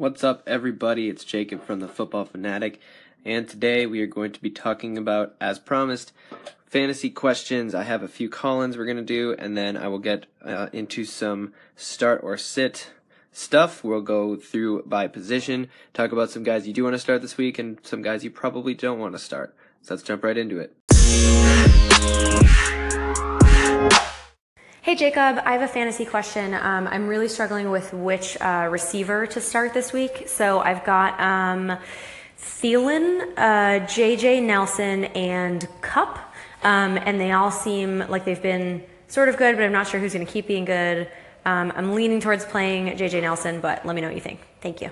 What's up, everybody? It's Jacob from the Football Fanatic, and today we are going to be talking about, as promised, fantasy questions. I have a few call-ins we're going to do, and then I will get uh, into some start or sit stuff. We'll go through by position, talk about some guys you do want to start this week, and some guys you probably don't want to start. So let's jump right into it. Hey Jacob, I have a fantasy question. Um, I'm really struggling with which uh, receiver to start this week. So I've got um, Thielen, uh, JJ Nelson, and Kupp. Um, and they all seem like they've been sort of good, but I'm not sure who's going to keep being good. Um, I'm leaning towards playing JJ Nelson, but let me know what you think. Thank you.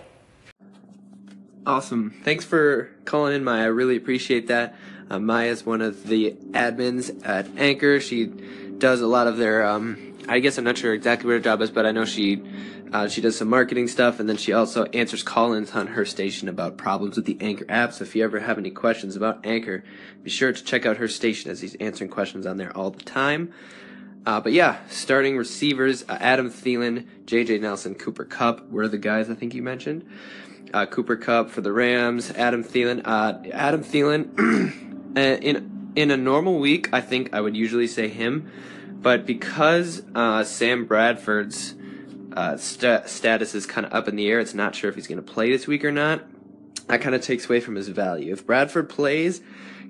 Awesome. Thanks for calling in, Maya. I really appreciate that. Uh, Maya is one of the admins at Anchor. She does a lot of their. Um, I guess I'm not sure exactly what her job is, but I know she uh, she does some marketing stuff, and then she also answers call-ins on her station about problems with the Anchor app. So if you ever have any questions about Anchor, be sure to check out her station as he's answering questions on there all the time. Uh, but yeah, starting receivers: uh, Adam Thielen, J.J. Nelson, Cooper Kupp were the guys I think you mentioned. Uh, Cooper Kupp for the Rams, Adam Thielen. Uh, Adam Thielen, uh, in in a normal week, I think I would usually say him, but because uh, Sam Bradford's uh, st- status is kind of up in the air, it's not sure if he's going to play this week or not. That kind of takes away from his value. If Bradford plays,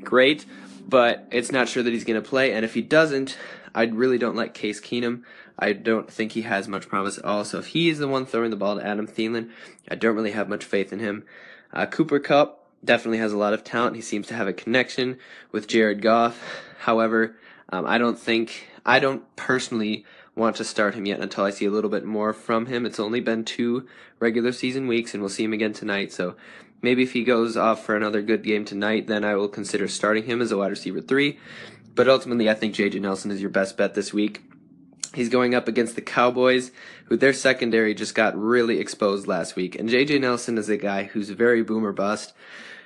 great, but it's not sure that he's going to play. And if he doesn't, I really don't like Case Keenum. I don't think he has much promise at all. So if he is the one throwing the ball to Adam Thielen, I don't really have much faith in him. Uh, Cooper Kupp, definitely has a lot of talent. He seems to have a connection with Jared Goff. However, um, I don't think I don't personally want to start him yet until I see a little bit more from him. It's only been two regular season weeks, and we'll see him again tonight. So maybe if he goes off for another good game tonight, then I will consider starting him as a wide receiver three. But ultimately, I think J.J. Nelson is your best bet this week. He's going up against the Cowboys, who their secondary just got really exposed last week. And J.J. Nelson is a guy who's very boomer bust.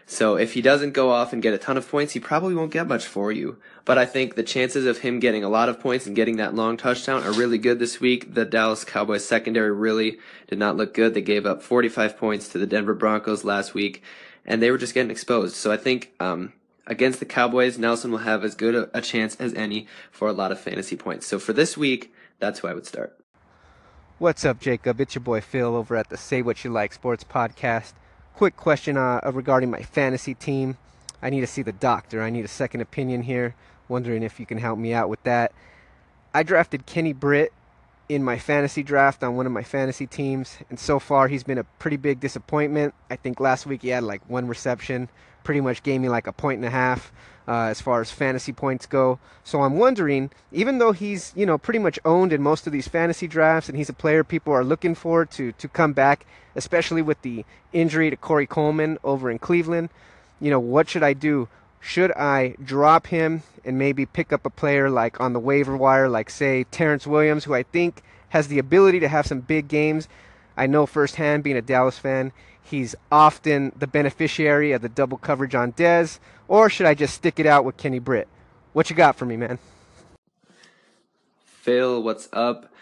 So if he doesn't go off and get a ton of points, he probably won't get much for you. But I think the chances of him getting a lot of points and getting that long touchdown are really good this week. The Dallas Cowboys secondary really did not look good. They gave up 45 points to the Denver Broncos last week, and they were just getting exposed. So I think um, against the Cowboys, Nelson will have as good a, a chance as any for a lot of fantasy points. So for this week, that's who I would start. What's up, Jacob? It's your boy Phil over at the Say What You Like Sports Podcast quick question uh, regarding my fantasy team. I need to see the doctor. I need a second opinion here. Wondering if you can help me out with that. I drafted Kenny Britt in my fantasy draft on one of my fantasy teams, and so far he's been a pretty big disappointment. I think last week he had like one reception, pretty much gave me like a point and a half uh, as far as fantasy points go. So I'm wondering, even though he's you know pretty much owned in most of these fantasy drafts, and he's a player people are looking for to to come back, especially with the injury to Corey Coleman over in Cleveland. You know what should I do? Should I drop him and maybe pick up a player like on the waiver wire, like say Terrence Williams, who I think has the ability to have some big games? I know firsthand, being a Dallas fan, he's often the beneficiary of the double coverage on Dez. Or should I just stick it out with Kenny Britt? What you got for me, man? Phil, what's up?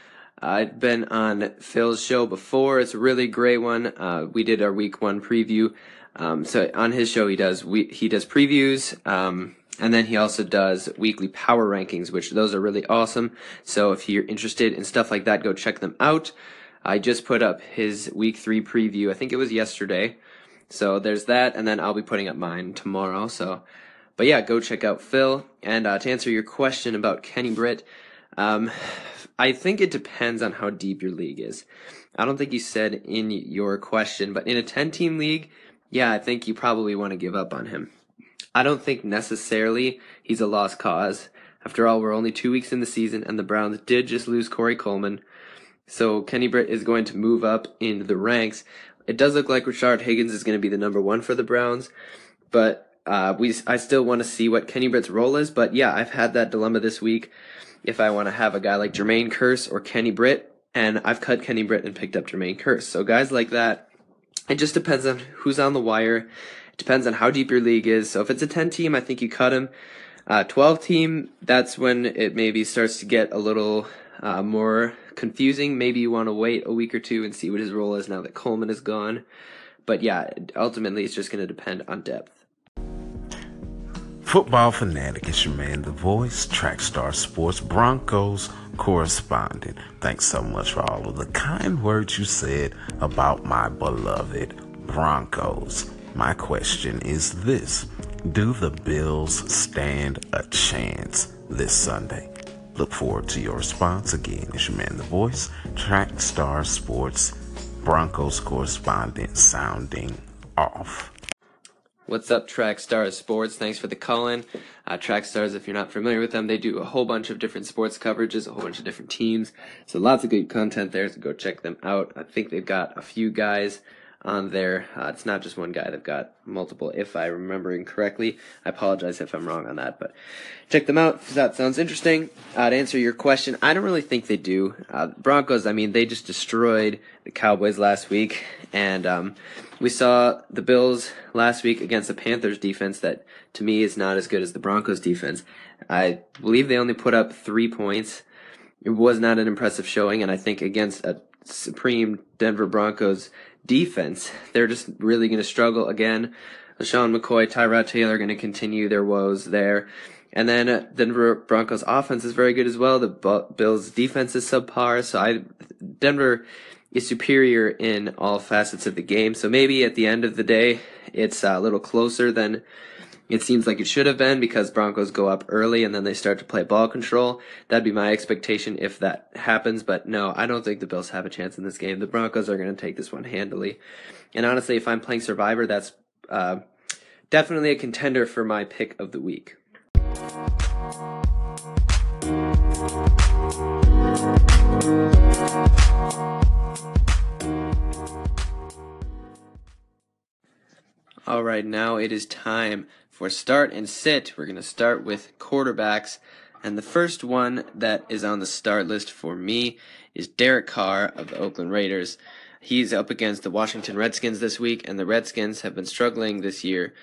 I've been on Phil's show before. It's a really great one. Uh, we did our week one preview. Um, so on his show, he does we, he does previews, um, and then he also does weekly power rankings, which those are really awesome. So if you're interested in stuff like that, go check them out. I just put up his week three preview. I think it was yesterday. So there's that, and then I'll be putting up mine tomorrow. So, but yeah, go check out Phil. And uh, to answer your question about Kenny Britt, um, I think it depends on how deep your league is. I don't think you said in your question, but in a 10 team league, yeah, I think you probably want to give up on him. I don't think necessarily he's a lost cause. After all, we're only two weeks in the season, and the Browns did just lose Corey Coleman. So Kenny Britt is going to move up in the ranks. It does look like Rashard Higgins is going to be the number one for the Browns, but uh, we I still want to see what Kenny Britt's role is. But yeah, I've had that dilemma this week. If I want to have a guy like Jermaine Kearse or Kenny Britt, and I've cut Kenny Britt and picked up Jermaine Kearse. So guys like that, it just depends on who's on the wire. It depends on how deep your league is. So if it's a 10 team, I think you cut him. Uh, 12 team, that's when it maybe starts to get a little uh, more confusing. Maybe you want to wait a week or two and see what his role is now that Coleman is gone. But yeah, ultimately it's just going to depend on depth. Football fanatic, it's your man, the voice, track star, Sports Broncos correspondent. Thanks so much for all of the kind words you said about my beloved Broncos. My question is this Do the Bills stand a chance this Sunday? Look forward to your response. Again, it's your man, the voice, Trackstar Sports Broncos correspondent sounding off. What's up, Track Stars Sports? Thanks for the call in. Uh, Track Stars, if you're not familiar with them, they do a whole bunch of different sports coverages, a whole bunch of different teams. So lots of good content there, so go check them out. I think they've got a few guys on there. Uh, it's not just one guy, they've got multiple, if I remembering correctly. I apologize if I'm wrong on that, but check them out if that sounds interesting. Uh, to answer your question, I don't really think they do. Uh, Broncos, I mean, they just destroyed the Cowboys last week, and um, we saw the Bills last week against the Panthers defense that to me is not as good as the Broncos defense. I believe they only put up three points. It was not an impressive showing, and I think against a supreme Denver Broncos defense, they're just really going to struggle again. Sean McCoy, Tyrod Taylor are going to continue their woes there. And then uh, Denver Broncos offense is very good as well. The Bills defense is subpar. So I, Denver is superior in all facets of the game. So maybe at the end of the day, it's a little closer than it seems like it should have been because Broncos go up early and then they start to play ball control. That'd be my expectation if that happens. But no, I don't think the Bills have a chance in this game. The Broncos are going to take this one handily. And honestly, if I'm playing Survivor, that's uh, definitely a contender for my pick of the week. All right, now it is time for start and sit. We're going to start with quarterbacks. And the first one that is on the start list for me is Derek Carr of the Oakland Raiders. He's up against the Washington Redskins this week, and the Redskins have been struggling this year.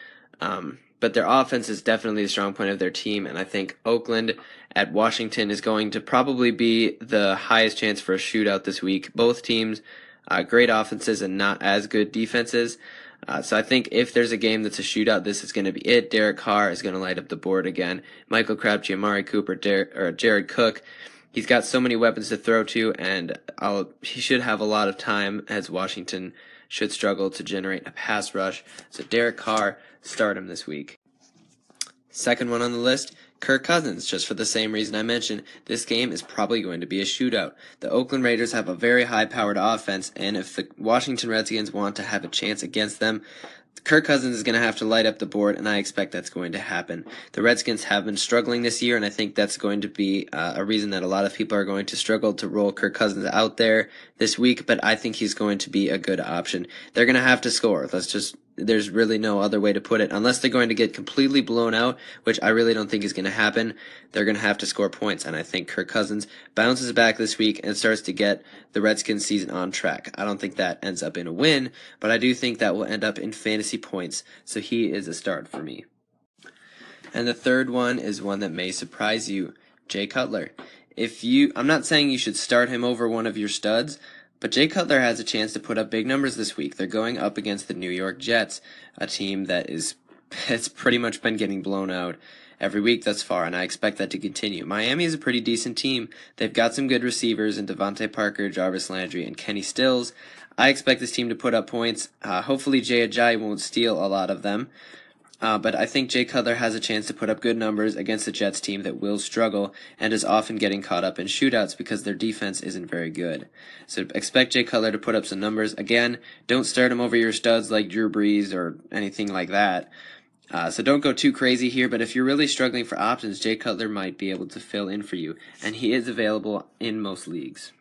Um, but their offense is definitely the strong point of their team, and I think Oakland at Washington is going to probably be the highest chance for a shootout this week. Both teams, uh, great offenses and not as good defenses. Uh, so I think if there's a game that's a shootout, this is going to be it. Derek Carr is going to light up the board again. Michael Crabtree, Amari Cooper, Der- or Jared Cook. He's got so many weapons to throw to, and I'll, he should have a lot of time as Washington should struggle to generate a pass rush. So Derek Carr, start him this week. Second one on the list Kirk Cousins, just for the same reason I mentioned, this game is probably going to be a shootout. The Oakland Raiders have a very high powered offense, and if the Washington Redskins want to have a chance against them, Kirk Cousins is going to have to light up the board, and I expect that's going to happen. The Redskins have been struggling this year, and I think that's going to be uh, a reason that a lot of people are going to struggle to roll Kirk Cousins out there this week, but I think he's going to be a good option. They're going to have to score. Let's just there's really no other way to put it. Unless they're going to get completely blown out, which I really don't think is going to happen, they're going to have to score points. And I think Kirk Cousins bounces back this week and starts to get the Redskins season on track. I don't think that ends up in a win, but I do think that will end up in fantasy points. So he is a start for me. And the third one is one that may surprise you Jay Cutler. If you, I'm not saying you should start him over one of your studs, but Jay Cutler has a chance to put up big numbers this week. They're going up against the New York Jets, a team that is has pretty much been getting blown out every week thus far, and I expect that to continue. Miami is a pretty decent team. They've got some good receivers in DeVante Parker, Jarvis Landry, and Kenny Stills. I expect this team to put up points. Uh, hopefully, Jay Ajayi won't steal a lot of them. Uh, but I think Jay Cutler has a chance to put up good numbers against the Jets team that will struggle and is often getting caught up in shootouts because their defense isn't very good. So expect Jay Cutler to put up some numbers. Again, don't start him over your studs like Drew Brees or anything like that. Uh, so don't go too crazy here, but if you're really struggling for options, Jay Cutler might be able to fill in for you, and he is available in most leagues.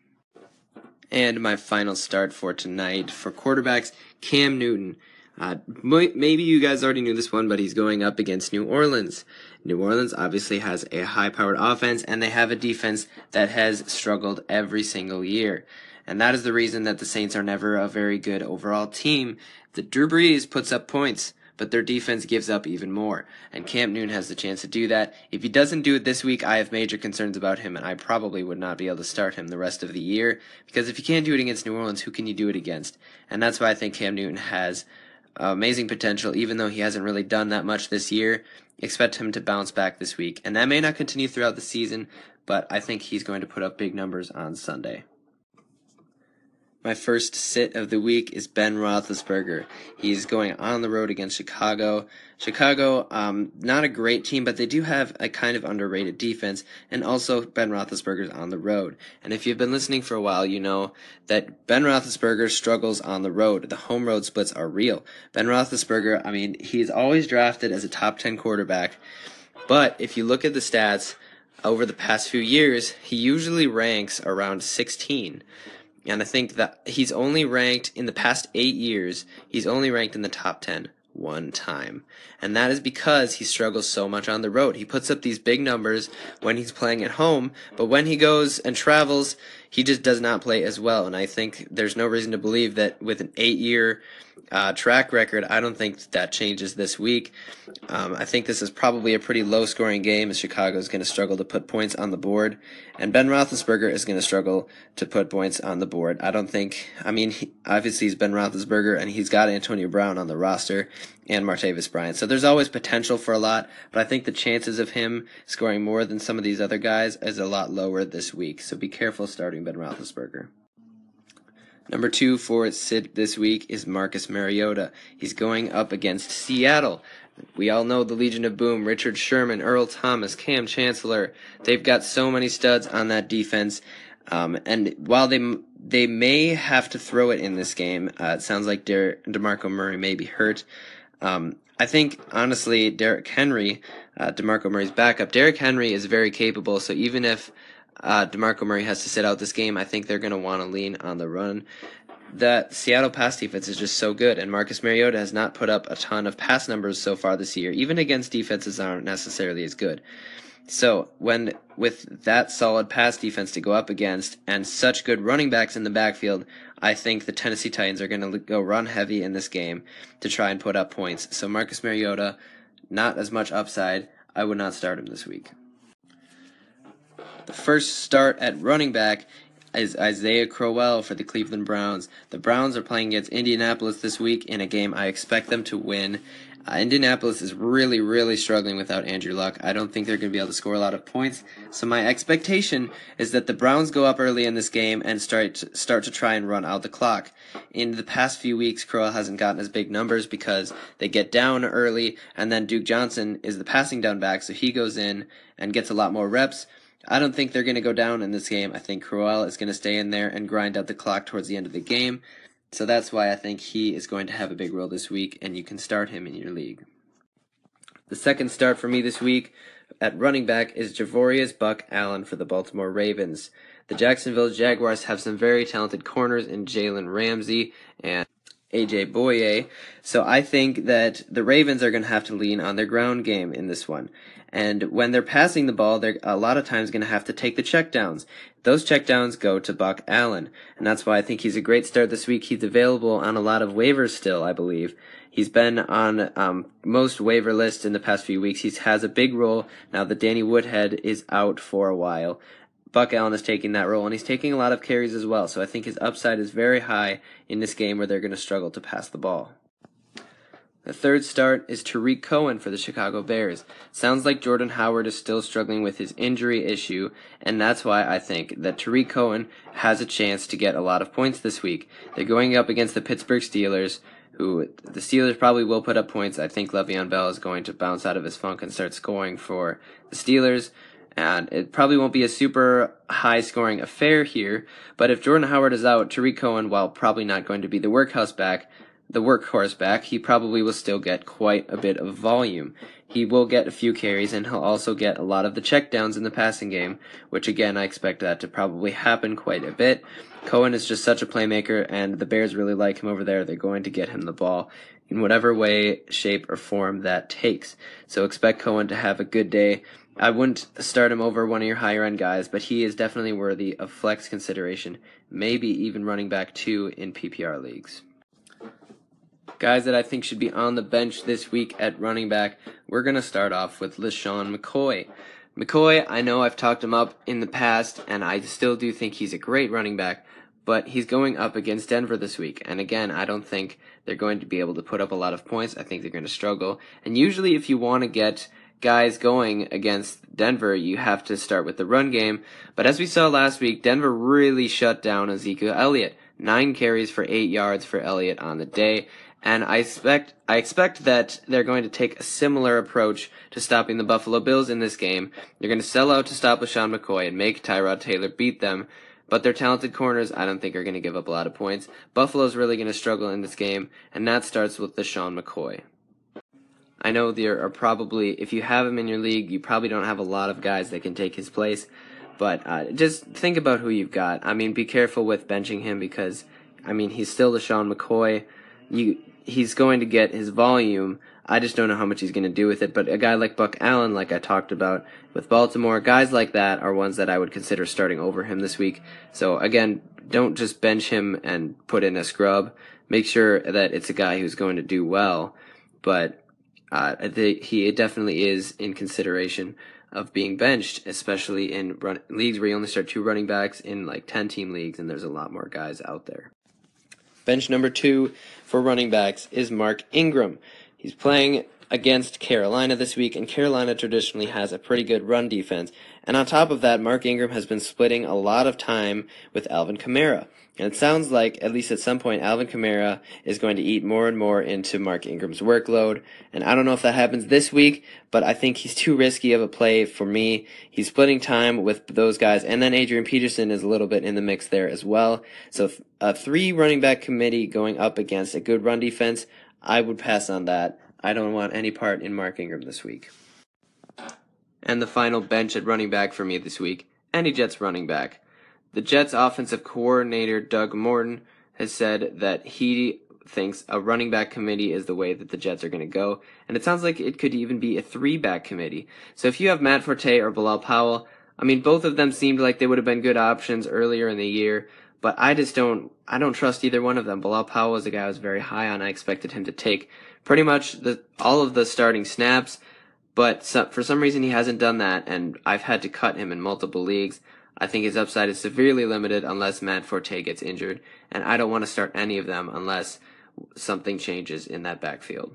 And my final start for tonight for quarterbacks, Cam Newton. Uh, maybe you guys already knew this one, but he's going up against New Orleans. New Orleans obviously has a high powered offense, and they have a defense that has struggled every single year. And that is the reason that the Saints are never a very good overall team. The Drew Brees puts up points, but their defense gives up even more. And Cam Newton has the chance to do that. If he doesn't do it this week, I have major concerns about him, and I probably would not be able to start him the rest of the year. Because if you can't do it against New Orleans, who can you do it against? And that's why I think Cam Newton has Uh, amazing potential, even though he hasn't really done that much this year. Expect him to bounce back this week. And that may not continue throughout the season, but I think he's going to put up big numbers on Sunday. My first sit of the week is Ben Roethlisberger. He's going on the road against Chicago. Chicago, um, not a great team, but they do have a kind of underrated defense, and also Ben Roethlisberger's on the road. And if you've been listening for a while, you know that Ben Roethlisberger struggles on the road. The home road splits are real. Ben Roethlisberger, I mean, he's always drafted as a top 10 quarterback, but if you look at the stats over the past few years, he usually ranks around 16. And I think that he's only ranked in the past eight years, he's only ranked in the top 10 one time. And that is because he struggles so much on the road. He puts up these big numbers when he's playing at home, but when he goes and travels, he just does not play as well. And I think there's no reason to believe that with an eight year uh, track record, I don't think that changes this week. Um, I think this is probably a pretty low scoring game as Chicago is going to struggle to put points on the board. And Ben Roethlisberger is going to struggle to put points on the board. I don't think, I mean, he, obviously he's Ben Roethlisberger and he's got Antonio Brown on the roster and Martavis Bryant. So there's always potential for a lot, but I think the chances of him scoring more than some of these other guys is a lot lower this week. So be careful starting Ben Roethlisberger. Number two for Sid this week is Marcus Mariota. He's going up against Seattle. We all know the Legion of Boom, Richard Sherman, Earl Thomas, Kam Chancellor. They've got so many studs on that defense. Um, and while they they may have to throw it in this game, uh, it sounds like De- DeMarco Murray may be hurt. Um, I think honestly, Derrick Henry, uh, DeMarco Murray's backup, Derrick Henry is very capable. So even if uh, DeMarco Murray has to sit out this game, I think they're going to want to lean on the run. The Seattle pass defense is just so good, and Marcus Mariota has not put up a ton of pass numbers so far this year, even against defenses that aren't necessarily as good. So when with that solid pass defense to go up against and such good running backs in the backfield, I think the Tennessee Titans are going to go run heavy in this game to try and put up points. So Marcus Mariota, not as much upside. I would not start him this week. The first start at running back is Isaiah Crowell for the Cleveland Browns. The Browns are playing against Indianapolis this week in a game I expect them to win. Uh, Indianapolis is really, really struggling without Andrew Luck. I don't think they're going to be able to score a lot of points. So my expectation is that the Browns go up early in this game and start to, start to try and run out the clock. In the past few weeks, Crowell hasn't gotten as big numbers because they get down early, and then Duke Johnson is the passing down back, so he goes in and gets a lot more reps. I don't think they're going to go down in this game. I think Crowell is going to stay in there and grind out the clock towards the end of the game. So that's why I think he is going to have a big role this week, and you can start him in your league. The second start for me this week at running back is Javorius Buck Allen for the Baltimore Ravens. The Jacksonville Jaguars have some very talented corners in Jalen Ramsey and AJ Bouye. So I think that the Ravens are going to have to lean on their ground game in this one. And when they're passing the ball, they're a lot of times going to have to take the checkdowns. Those checkdowns go to Buck Allen. And that's why I think he's a great start this week. He's available on a lot of waivers still, I believe. He's been on um, most waiver lists in the past few weeks. He has a big role now that Danny Woodhead is out for a while. Buck Allen is taking that role, and he's taking a lot of carries as well. So I think his upside is very high in this game where they're going to struggle to pass the ball. The third start is Tarik Cohen for the Chicago Bears. Sounds like Jordan Howard is still struggling with his injury issue, and that's why I think that Tarik Cohen has a chance to get a lot of points this week. They're going up against the Pittsburgh Steelers, who the Steelers probably will put up points. I think Le'Veon Bell is going to bounce out of his funk and start scoring for the Steelers. And it probably won't be a super high scoring affair here, but if Jordan Howard is out, Tarik Cohen, while probably not going to be the workhouse back, the workhorse back, he probably will still get quite a bit of volume. He will get a few carries and he'll also get a lot of the checkdowns in the passing game, which again, I expect that to probably happen quite a bit. Cohen is just such a playmaker and the Bears really like him over there. They're going to get him the ball in whatever way, shape, or form that takes. So expect Cohen to have a good day. I wouldn't start him over one of your higher end guys, but he is definitely worthy of flex consideration, maybe even running back two in PPR leagues. Guys that I think should be on the bench this week at running back, we're going to start off with LeSean McCoy. McCoy, I know I've talked him up in the past, and I still do think he's a great running back, but he's going up against Denver this week. And again, I don't think they're going to be able to put up a lot of points. I think they're going to struggle. And usually, if you want to get guys going against Denver, you have to start with the run game. But as we saw last week, Denver really shut down Ezekiel Elliott. Nine carries for eight yards for Elliott on the day and I expect I expect that they're going to take a similar approach to stopping the Buffalo Bills in this game. They're going to sell out to stop LeSean McCoy and make Tyrod Taylor beat them. But their talented corners, I don't think, are going to give up a lot of points. Buffalo's really going to struggle in this game, and that starts with LeSean McCoy. I know there are probably, if you have him in your league, you probably don't have a lot of guys that can take his place. But uh, just think about who you've got. I mean, be careful with benching him because, I mean, he's still LeSean McCoy. You he's going to get his volume. I just don't know how much he's going to do with it. But a guy like Buck Allen, like I talked about with Baltimore, guys like that are ones that I would consider starting over him this week. So again, don't just bench him and put in a scrub. Make sure that it's a guy who's going to do well. But uh, the, he definitely is in consideration of being benched, especially in run, leagues where you only start two running backs in like 10 team leagues and there's a lot more guys out there. Bench number two for running backs is Mark Ingram. He's playing against Carolina this week, and Carolina traditionally has a pretty good run defense. And on top of that, Mark Ingram has been splitting a lot of time with Alvin Kamara. And it sounds like, at least at some point, Alvin Kamara is going to eat more and more into Mark Ingram's workload. And I don't know if that happens this week, but I think he's too risky of a play for me. He's splitting time with those guys. And then Adrian Peterson is a little bit in the mix there as well. So a three running back committee going up against a good run defense, I would pass on that. I don't want any part in Mark Ingram this week. And the final bench at running back for me this week, any Jets running back. The Jets offensive coordinator, Doug Martin, has said that he thinks a running back committee is the way that the Jets are going to go. And it sounds like it could even be a three back committee. So if you have Matt Forte or Bilal Powell, I mean, both of them seemed like they would have been good options earlier in the year, but I just don't, I don't trust either one of them. Bilal Powell was a guy I was very high on. I expected him to take pretty much the, all of the starting snaps, but for some reason he hasn't done that, and I've had to cut him in multiple leagues. I think his upside is severely limited unless Matt Forte gets injured, and I don't want to start any of them unless something changes in that backfield.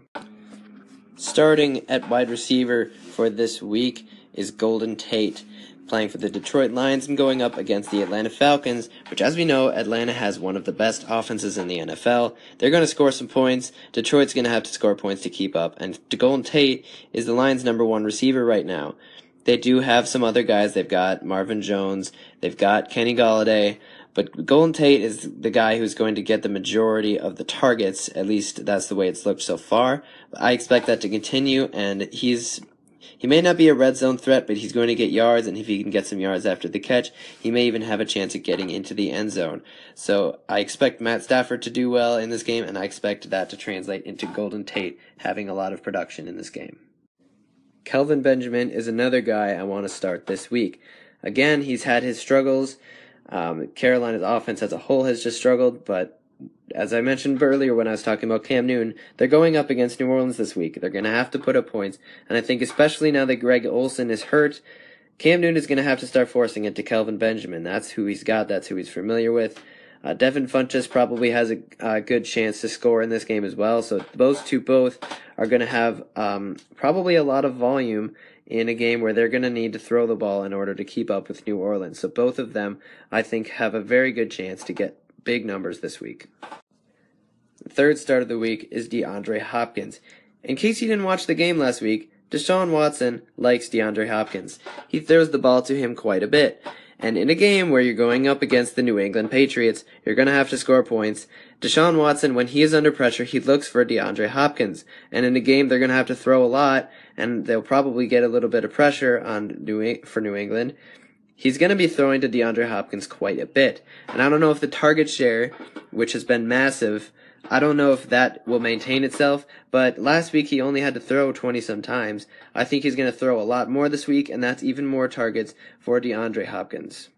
Starting at wide receiver for this week is Golden Tate, playing for the Detroit Lions and going up against the Atlanta Falcons, which, as we know, Atlanta has one of the best offenses in the NFL. They're going to score some points. Detroit's going to have to score points to keep up, and Golden Tate is the Lions' number one receiver right now. They do have some other guys. They've got Marvin Jones. They've got Kenny Golladay. But Golden Tate is the guy who's going to get the majority of the targets. At least that's the way it's looked so far. I expect that to continue, and he's he may not be a red zone threat, but he's going to get yards, and if he can get some yards after the catch, he may even have a chance at getting into the end zone. So I expect Matt Stafford to do well in this game, and I expect that to translate into Golden Tate having a lot of production in this game. Kelvin Benjamin is another guy I want to start this week. Again, he's had his struggles. Um, Carolina's offense as a whole has just struggled, but as I mentioned earlier when I was talking about Cam Newton, they're going up against New Orleans this week. They're going to have to put up points, and I think especially now that Greg Olsen is hurt, Cam Newton is going to have to start forcing it to Kelvin Benjamin. That's who he's got. That's who he's familiar with. Uh, Devin Funchess probably has a, a, good chance to score in this game as well. So those two both are going to have um, probably a lot of volume in a game where they're going to need to throw the ball in order to keep up with New Orleans. So both of them, I think, have a very good chance to get big numbers this week. The third start of the week is DeAndre Hopkins. In case you didn't watch the game last week, Deshaun Watson likes DeAndre Hopkins. He throws the ball to him quite a bit. And in a game where you're going up against the New England Patriots, you're going to have to score points. Deshaun Watson, when he is under pressure, he looks for DeAndre Hopkins. And in a game, they're going to have to throw a lot, and they'll probably get a little bit of pressure on New, for New England. He's going to be throwing to DeAndre Hopkins quite a bit. And I don't know if the target share, which has been massive, I don't know if that will maintain itself, but last week he only had to throw 20 some times. I think he's going to throw a lot more this week, and that's even more targets for DeAndre Hopkins.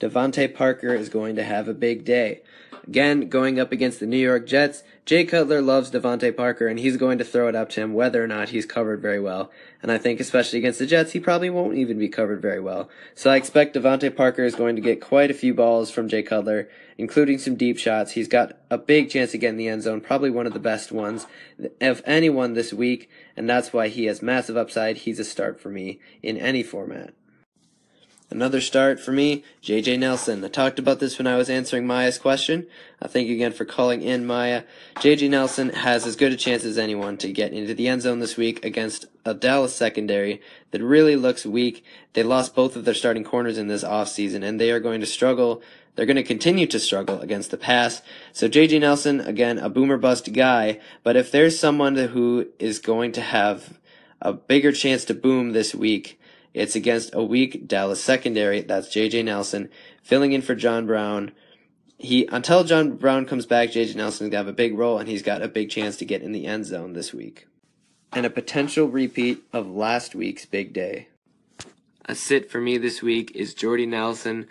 DeVante Parker is going to have a big day. Again, going up against the New York Jets, Jay Cutler loves DeVante Parker and he's going to throw it up to him whether or not he's covered very well. And I think especially against the Jets, he probably won't even be covered very well. So I expect DeVante Parker is going to get quite a few balls from Jay Cutler, including some deep shots. He's got a big chance to get in the end zone, probably one of the best ones of anyone this week, and that's why he has massive upside. He's a start for me in any format. Another start for me, JJ Nelson. I talked about this when I was answering Maya's question. Uh, thank you again for calling in, Maya. JJ Nelson has as good a chance as anyone to get into the end zone this week against a Dallas secondary that really looks weak. They lost both of their starting corners in this offseason, and they are going to struggle. They're going to continue to struggle against the pass. So JJ Nelson, again, a boomer bust guy, but if there's someone who is going to have a bigger chance to boom this week, it's against a weak Dallas secondary. That's J.J. Nelson filling in for John Brown. He until John Brown comes back, J.J. Nelson's gonna have a big role, and he's got a big chance to get in the end zone this week. And a potential repeat of last week's big day. A sit for me this week is Jordy Nelson,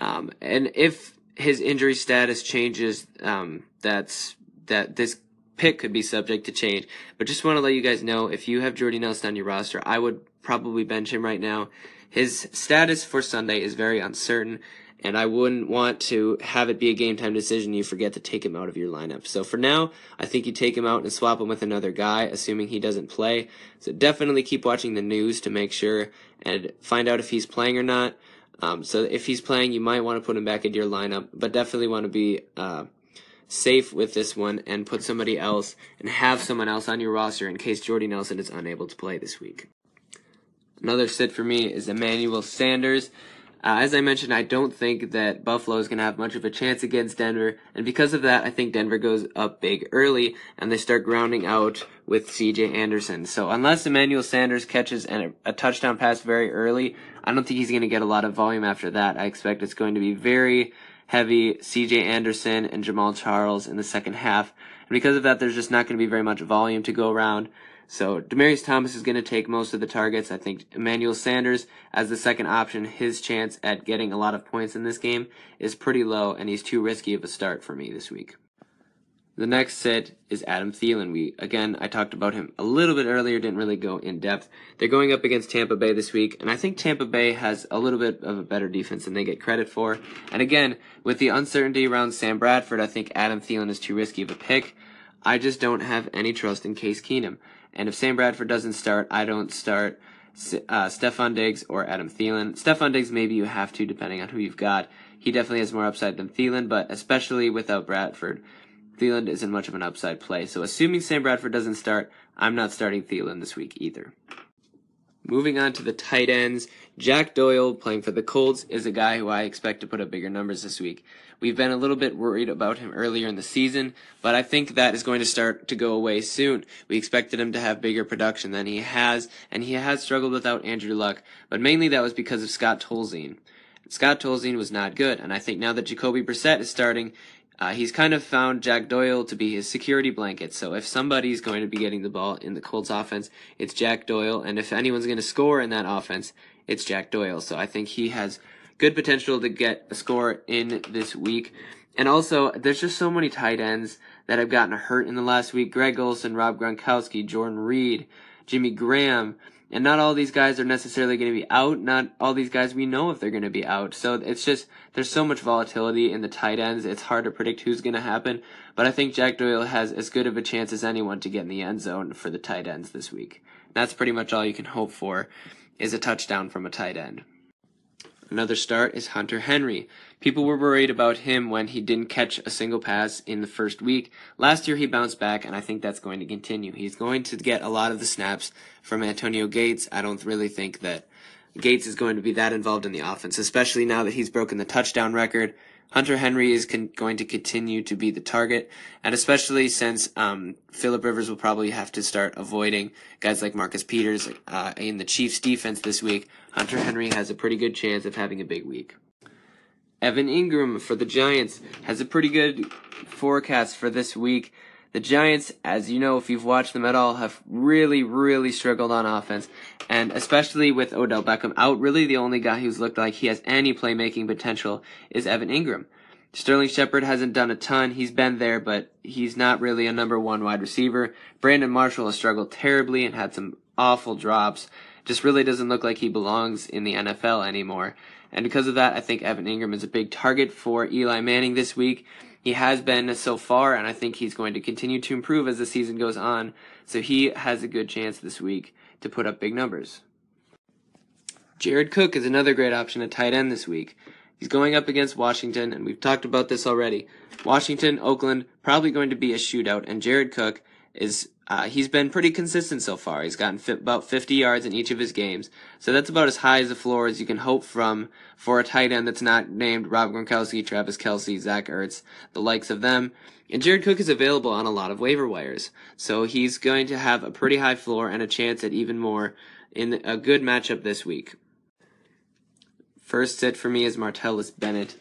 um, and if his injury status changes, um, that's that this pick could be subject to change. But just want to let you guys know if you have Jordy Nelson on your roster, I would probably bench him right now. His status for Sunday is very uncertain, and I wouldn't want to have it be a game time decision you forget to take him out of your lineup. So for now, I think you take him out and swap him with another guy, assuming he doesn't play. So definitely keep watching the news to make sure and find out if he's playing or not. Um, so if he's playing, you might want to put him back into your lineup, but definitely want to be uh, safe with this one and put somebody else and have someone else on your roster in case Jordy Nelson is unable to play this week. Another sit for me is Emmanuel Sanders. Uh, as I mentioned, I don't think that Buffalo is going to have much of a chance against Denver, and because of that, I think Denver goes up big early and they start grounding out with C.J. Anderson. So unless Emmanuel Sanders catches a, a touchdown pass very early, I don't think he's going to get a lot of volume after that. I expect it's going to be very heavy C.J. Anderson and Jamaal Charles in the second half, and because of that, there's just not going to be very much volume to go around. So Demaryius Thomas is going to take most of the targets. I think Emmanuel Sanders as the second option, his chance at getting a lot of points in this game is pretty low, and he's too risky of a start for me this week. The next sit is Adam Thielen. We again, I talked about him a little bit earlier, didn't really go in depth. They're going up against Tampa Bay this week, and I think Tampa Bay has a little bit of a better defense than they get credit for. And again, with the uncertainty around Sam Bradford, I think Adam Thielen is too risky of a pick. I just don't have any trust in Case Keenum. And if Sam Bradford doesn't start, I don't start uh, Stefon Diggs or Adam Thielen. Stefon Diggs, maybe you have to, depending on who you've got. He definitely has more upside than Thielen, but especially without Bradford, Thielen isn't much of an upside play. So assuming Sam Bradford doesn't start, I'm not starting Thielen this week either. Moving on to the tight ends, Jack Doyle playing for the Colts is a guy who I expect to put up bigger numbers this week. We've been a little bit worried about him earlier in the season, but I think that is going to start to go away soon. We expected him to have bigger production than he has, and he has struggled without Andrew Luck, but mainly that was because of Scott Tolzien. Scott Tolzien was not good, and I think now that Jacoby Brissett is starting, uh, he's kind of found Jack Doyle to be his security blanket. So if somebody's going to be getting the ball in the Colts offense, it's Jack Doyle. And if anyone's going to score in that offense, it's Jack Doyle. So I think he has good potential to get a score in this week. And also, there's just so many tight ends that have gotten hurt in the last week. Greg Olsen, Rob Gronkowski, Jordan Reed, Jimmy Graham. And not all these guys are necessarily going to be out. Not all these guys we know if they're going to be out. So it's just, there's so much volatility in the tight ends. It's hard to predict who's going to happen. But I think Jack Doyle has as good of a chance as anyone to get in the end zone for the tight ends this week. That's pretty much all you can hope for is a touchdown from a tight end. Another start is Hunter Henry. People were worried about him when he didn't catch a single pass in the first week. Last year he bounced back, and I think that's going to continue. He's going to get a lot of the snaps from Antonio Gates. I don't really think that Gates is going to be that involved in the offense, especially now that he's broken the touchdown record. Hunter Henry is con- going to continue to be the target, and especially since um, Philip Rivers will probably have to start avoiding guys like Marcus Peters uh, in the Chiefs' defense this week. Hunter Henry has a pretty good chance of having a big week. Evan Engram for the Giants has a pretty good forecast for this week. The Giants, as you know, if you've watched them at all, have really, really struggled on offense. And especially with Odell Beckham out, really the only guy who's looked like he has any playmaking potential is Evan Engram. Sterling Shepard hasn't done a ton. He's been there, but he's not really a number one wide receiver. Brandon Marshall has struggled terribly and had some awful drops. Just really doesn't look like he belongs in the NFL anymore. And because of that, I think Evan Engram is a big target for Eli Manning this week. He has been so far, and I think he's going to continue to improve as the season goes on. So he has a good chance this week to put up big numbers. Jared Cook is another great option at tight end this week. He's going up against Washington, and we've talked about this already. Washington, Oakland, probably going to be a shootout, and Jared Cook is uh, he's been pretty consistent so far. He's gotten about 50 yards in each of his games, so that's about as high as the floor as you can hope from for a tight end that's not named Rob Gronkowski, Travis Kelce, Zach Ertz, the likes of them. And Jared Cook is available on a lot of waiver wires, so he's going to have a pretty high floor and a chance at even more in a good matchup this week. First sit for me is Martellus Bennett.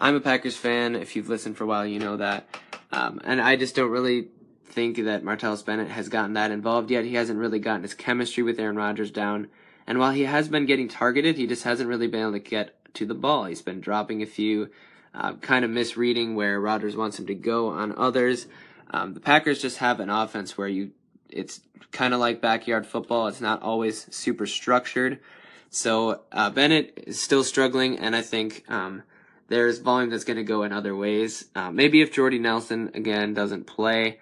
I'm a Packers fan. If you've listened for a while, you know that. Um, and I just don't really think that Martellus Bennett has gotten that involved yet. He hasn't really gotten his chemistry with Aaron Rodgers down. And while he has been getting targeted, he just hasn't really been able to get to the ball. He's been dropping a few, uh, kind of misreading where Rodgers wants him to go on others. Um, the Packers just have an offense where you, it's kind of like backyard football. It's not always super structured. So uh, Bennett is still struggling, and I think um, there's volume that's going to go in other ways. Uh, maybe if Jordy Nelson again doesn't play,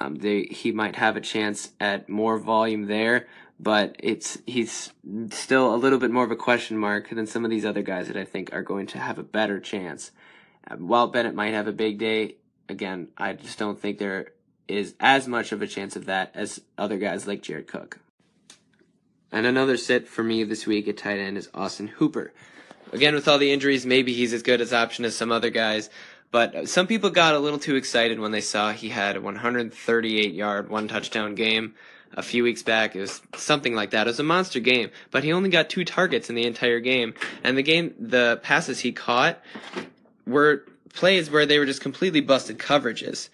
um, they, he might have a chance at more volume there. But it's he's still a little bit more of a question mark than some of these other guys that I think are going to have a better chance. Um, while Bennett might have a big day, again, I just don't think there is as much of a chance of that as other guys like Jared Cook. And another sit for me this week at tight end is Austin Hooper. Again, with all the injuries, maybe he's as good as option as some other guys. But some people got a little too excited when they saw he had a 138 yard, one touchdown game a few weeks back. It was something like that. It was a monster game, but he only got two targets in the entire game. And the game, the passes he caught were plays where they were just completely busted coverages.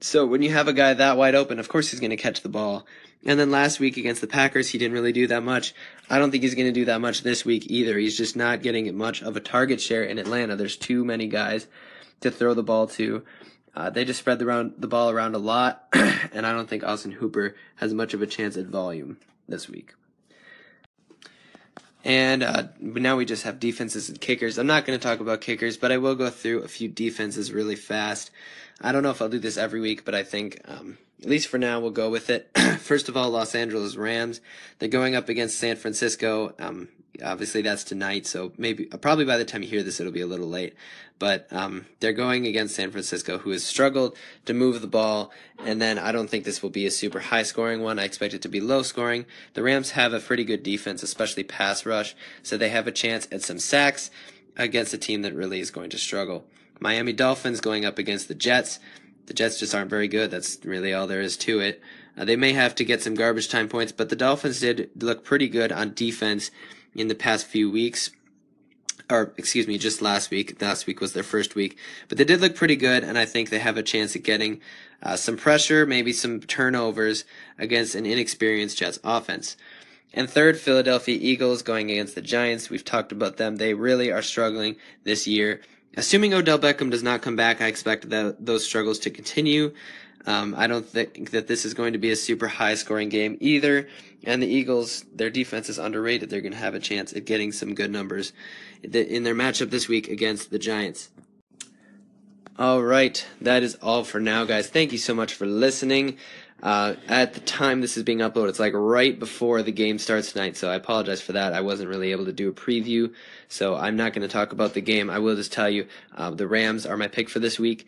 So when you have a guy that wide open, of course he's going to catch the ball. And then last week against the Packers, he didn't really do that much. I don't think he's going to do that much this week either. He's just not getting much of a target share in Atlanta. There's too many guys to throw the ball to. Uh, they just spread the, round, the ball around a lot, and I don't think Austin Hooper has much of a chance at volume this week. And uh, now we just have defenses and kickers. I'm not going to talk about kickers, but I will go through a few defenses really fast. I don't know if I'll do this every week, but I think um, at least for now, we'll go with it. First of all, Los Angeles Rams. They're going up against San Francisco. Um, obviously, that's tonight, so maybe probably by the time you hear this, it'll be a little late. But um, they're going against San Francisco, who has struggled to move the ball. And then I don't think this will be a super high scoring one. I expect it to be low scoring. The Rams have a pretty good defense, especially pass rush, so they have a chance at some sacks against a team that really is going to struggle. Miami Dolphins going up against the Jets the Jets just aren't very good. That's really all there is to it. Uh, they may have to get some garbage time points, but the Dolphins did look pretty good on defense in the past few weeks. Or, excuse me, just last week. Last week was their first week. But they did look pretty good, and I think they have a chance at getting uh, some pressure, maybe some turnovers against an inexperienced Jets offense. And third, Philadelphia Eagles going against the Giants. We've talked about them. They really are struggling this year. Assuming Odell Beckham does not come back, I expect that those struggles to continue. Um, I don't think that this is going to be a super high scoring game either. And the Eagles, their defense is underrated. They're going to have a chance at getting some good numbers in their matchup this week against the Giants. All right, that is all for now, guys. Thank you so much for listening. Uh, at the time this is being uploaded, it's like right before the game starts tonight, so I apologize for that. I wasn't really able to do a preview, so I'm not going to talk about the game. I will just tell you uh, the Rams are my pick for this week,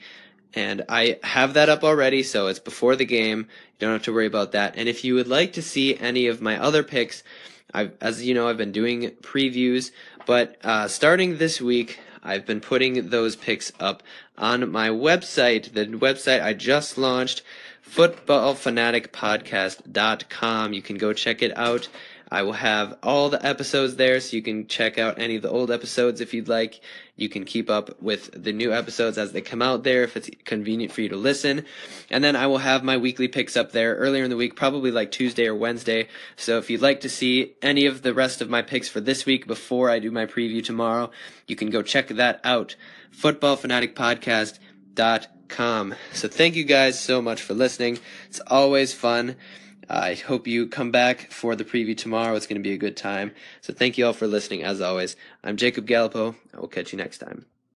and I have that up already, so it's before the game. You don't have to worry about that. And if you would like to see any of my other picks, I've, as you know, I've been doing previews, but uh, starting this week, I've been putting those picks up on my website, the website I just launched footballfanaticpodcast.com. You can go check it out. I will have all the episodes there so you can check out any of the old episodes if you'd like. You can keep up with the new episodes as they come out there if it's convenient for you to listen. And then I will have my weekly picks up there earlier in the week, probably like Tuesday or Wednesday. So if you'd like to see any of the rest of my picks for this week before I do my preview tomorrow, you can go check that out. FootballFanaticPodcast.com. So thank you guys so much for listening. It's always fun. I hope you come back for the preview tomorrow. It's going to be a good time. So thank you all for listening. As always, I'm Jacob Gallipo. I will catch you next time.